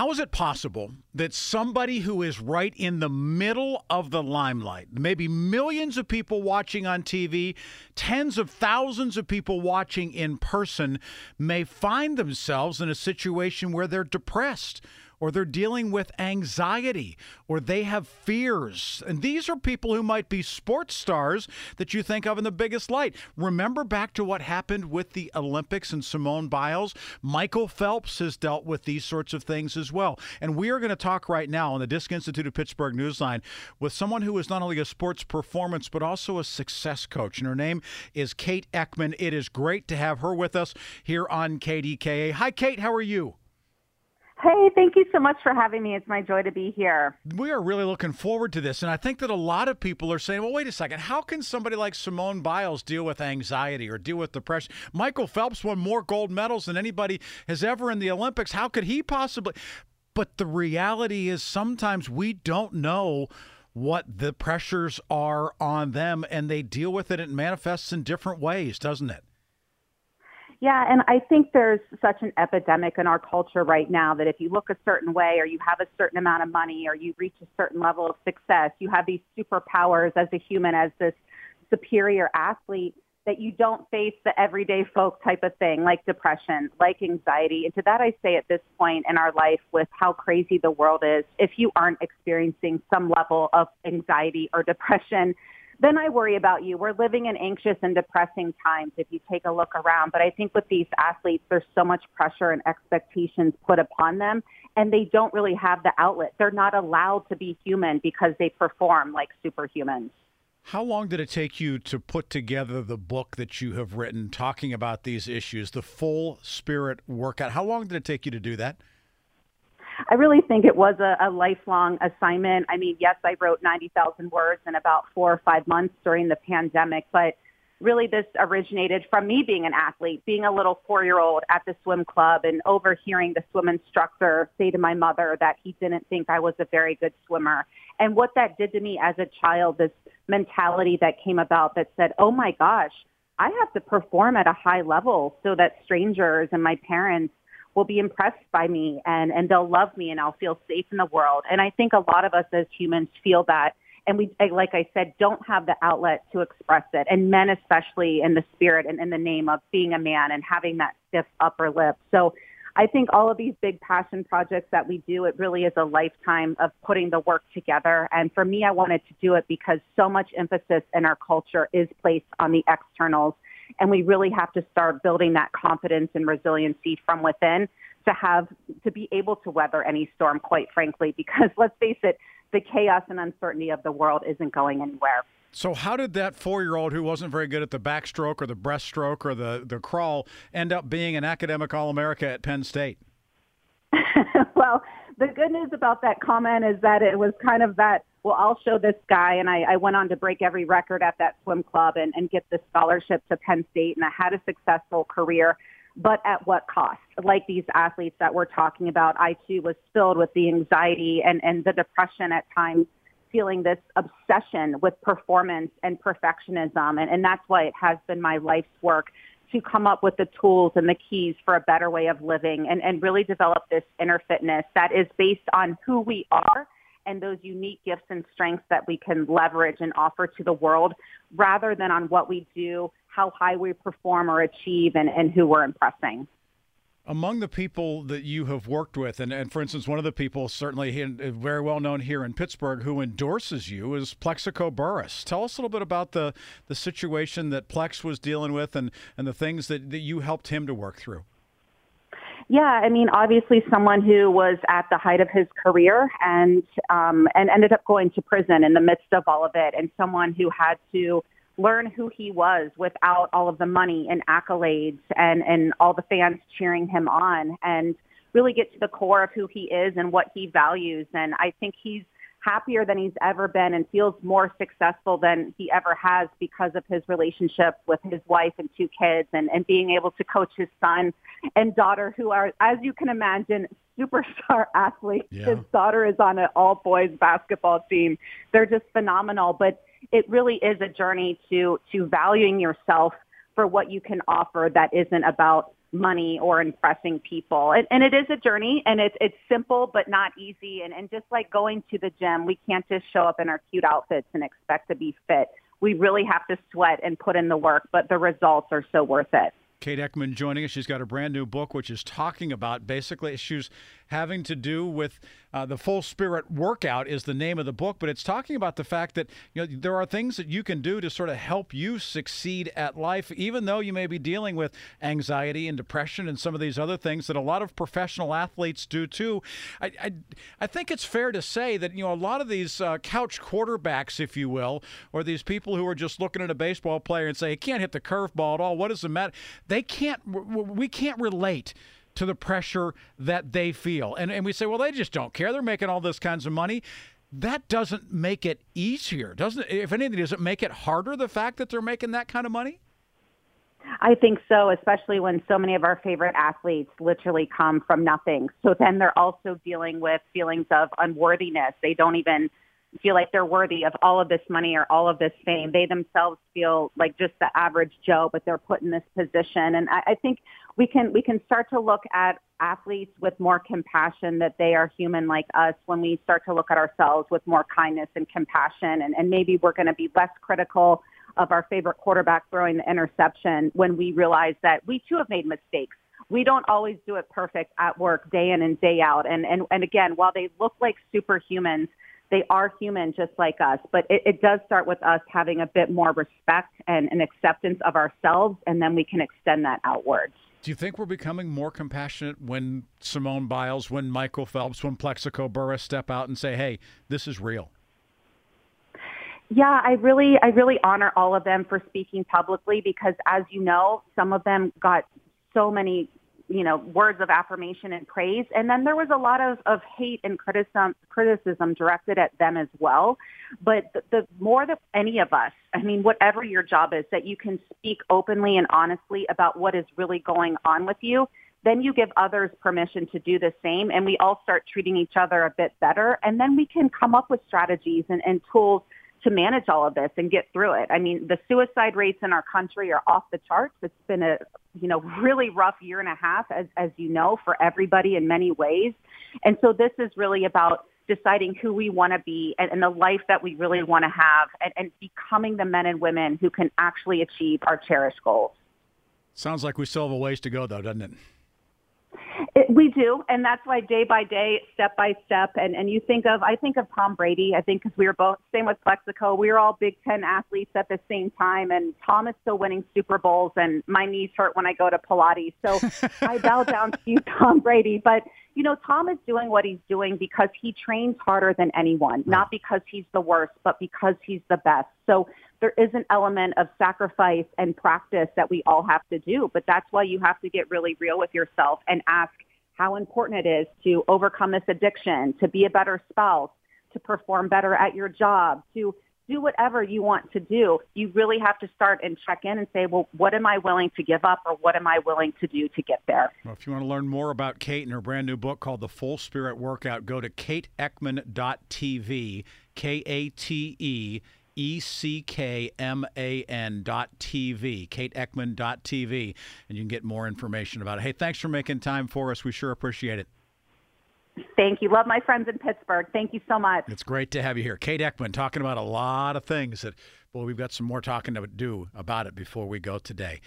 How is it possible that somebody who is right in the middle of the limelight, maybe millions of people watching on TV, tens of thousands of people watching in person, may find themselves in a situation where they're depressed? Or they're dealing with anxiety or they have fears. And these are people who might be sports stars that you think of in the biggest light. Remember back to what happened with the Olympics and Simone Biles? Michael Phelps has dealt with these sorts of things as well. And we are going to talk right now on the Disc Institute of Pittsburgh Newsline with someone who is not only a sports performance but also a success coach. And her name is Kate Eckman. It is great to have her with us here on KDKA. Hi, Kate. How are you? Hey, thank you so much for having me. It's my joy to be here. We are really looking forward to this. And I think that a lot of people are saying, well, wait a second. How can somebody like Simone Biles deal with anxiety or deal with depression? Michael Phelps won more gold medals than anybody has ever in the Olympics. How could he possibly? But the reality is sometimes we don't know what the pressures are on them and they deal with it. It manifests in different ways, doesn't it? Yeah, and I think there's such an epidemic in our culture right now that if you look a certain way or you have a certain amount of money or you reach a certain level of success, you have these superpowers as a human, as this superior athlete, that you don't face the everyday folk type of thing like depression, like anxiety. And to that, I say at this point in our life with how crazy the world is, if you aren't experiencing some level of anxiety or depression, then I worry about you. We're living in anxious and depressing times if you take a look around. But I think with these athletes, there's so much pressure and expectations put upon them, and they don't really have the outlet. They're not allowed to be human because they perform like superhumans. How long did it take you to put together the book that you have written talking about these issues, the full spirit workout? How long did it take you to do that? I really think it was a, a lifelong assignment. I mean, yes, I wrote 90,000 words in about four or five months during the pandemic, but really this originated from me being an athlete, being a little four-year-old at the swim club and overhearing the swim instructor say to my mother that he didn't think I was a very good swimmer. And what that did to me as a child, this mentality that came about that said, oh my gosh, I have to perform at a high level so that strangers and my parents will be impressed by me and, and they'll love me and I'll feel safe in the world. And I think a lot of us as humans feel that. And we, like I said, don't have the outlet to express it. And men, especially in the spirit and in the name of being a man and having that stiff upper lip. So I think all of these big passion projects that we do, it really is a lifetime of putting the work together. And for me, I wanted to do it because so much emphasis in our culture is placed on the externals and we really have to start building that confidence and resiliency from within to have to be able to weather any storm quite frankly because let's face it the chaos and uncertainty of the world isn't going anywhere. So how did that four-year-old who wasn't very good at the backstroke or the breaststroke or the, the crawl end up being an academic all-america at penn state? Well the good news about that comment is that it was kind of that well, I'll show this guy. And I, I went on to break every record at that swim club and, and get the scholarship to Penn State. And I had a successful career, but at what cost? Like these athletes that we're talking about, I too was filled with the anxiety and, and the depression at times, feeling this obsession with performance and perfectionism. And, and that's why it has been my life's work to come up with the tools and the keys for a better way of living and, and really develop this inner fitness that is based on who we are and those unique gifts and strengths that we can leverage and offer to the world rather than on what we do, how high we perform or achieve, and, and who we're impressing. Among the people that you have worked with, and, and for instance, one of the people certainly very well known here in Pittsburgh who endorses you is Plaxico Burress. Tell us a little bit about the, the situation that Plax was dealing with and, and the things that, that you helped him to work through. Yeah, I mean, obviously, someone who was at the height of his career and um, and ended up going to prison in the midst of all of it, and someone who had to learn who he was without all of the money and accolades and and all the fans cheering him on, and really get to the core of who he is and what he values. And I think he's happier than he's ever been and feels more successful than he ever has because of his relationship with his wife and two kids and, and being able to coach his son and daughter who are, as you can imagine, superstar athletes. Yeah. His daughter is on an all boys basketball team. They're just phenomenal. But it really is a journey to, to valuing yourself for what you can offer that isn't about money or impressing people. And, and it is a journey and it's, it's simple but not easy. And, and just like going to the gym, we can't just show up in our cute outfits and expect to be fit. We really have to sweat and put in the work, but the results are so worth it. Kate Eckman joining us. She's got a brand new book, which is talking about basically issues having to do with uh, the full spirit workout is the name of the book, but it's talking about the fact that you know there are things that you can do to sort of help you succeed at life, even though you may be dealing with anxiety and depression and some of these other things that a lot of professional athletes do too. I I, I think it's fair to say that you know a lot of these uh, couch quarterbacks, if you will, or these people who are just looking at a baseball player and say he can't hit the curveball at all. What does the matter? They can't. We can't relate to the pressure that they feel. And, and we say, well, they just don't care. They're making all this kinds of money. That doesn't make it easier, doesn't it? If anything, does it make it harder, the fact that they're making that kind of money? I think so, especially when so many of our favorite athletes literally come from nothing. So then they're also dealing with feelings of unworthiness. They don't even feel like they're worthy of all of this money or all of this fame. They themselves feel like just the average Joe, but they're put in this position. And I, I think we can we can start to look at athletes with more compassion that they are human like us when we start to look at ourselves with more kindness and compassion and, and maybe we're going to be less critical of our favorite quarterback throwing the interception when we realize that we too have made mistakes. We don't always do it perfect at work day in and day out. And and, and again while they look like superhumans they are human just like us, but it, it does start with us having a bit more respect and an acceptance of ourselves, and then we can extend that outwards. Do you think we're becoming more compassionate when Simone Biles, when Michael Phelps, when Plaxico Burress step out and say, "Hey, this is real"? Yeah, I really, I really honor all of them for speaking publicly because, as you know, some of them got so many you know, words of affirmation and praise. And then there was a lot of, of hate and criticism, criticism directed at them as well. But the, the more that any of us, I mean, whatever your job is, that you can speak openly and honestly about what is really going on with you, then you give others permission to do the same. And we all start treating each other a bit better. And then we can come up with strategies and, and tools to manage all of this and get through it. I mean, the suicide rates in our country are off the charts. It's been a, you know, really rough year and a half, as, as you know, for everybody in many ways. And so this is really about deciding who we want to be and, and, the life that we really want to have and, and becoming the men and women who can actually achieve our cherished goals. Sounds like we still have a ways to go, though, doesn't it? It, we do, and that's why day by day, step by step, and and you think of I think of Tom Brady. I think because we were both same with Plaxico. We were all Big Ten athletes at the same time, and Tom is still winning Super Bowls, and my knees hurt when I go to Pilates. So I bow down to you, Tom Brady. But you know, Tom is doing what he's doing because he trains harder than anyone, not because he's the worst, but because he's the best. So there is an element of sacrifice and practice that we all have to do, but that's why you have to get really real with yourself and ask how important it is to overcome this addiction, to be a better spouse, to perform better at your job, to do whatever you want to do, you really have to start and check in and say, well, what am I willing to give up or what am I willing to do to get there? Well, if you want to learn more about Kate and her brand new book called The Full Spirit Workout, go to kateeckman.tv, K A T E E C K M A N dot TV, kateeckman dot TV, and you can get more information about it. Hey, thanks for making time for us. We sure appreciate it. Thank you. Love my friends in Pittsburgh. Thank you so much. It's great to have you here. Kate Eckman talking about a lot of things that, boy, we've got some more talking to do about it before we go today.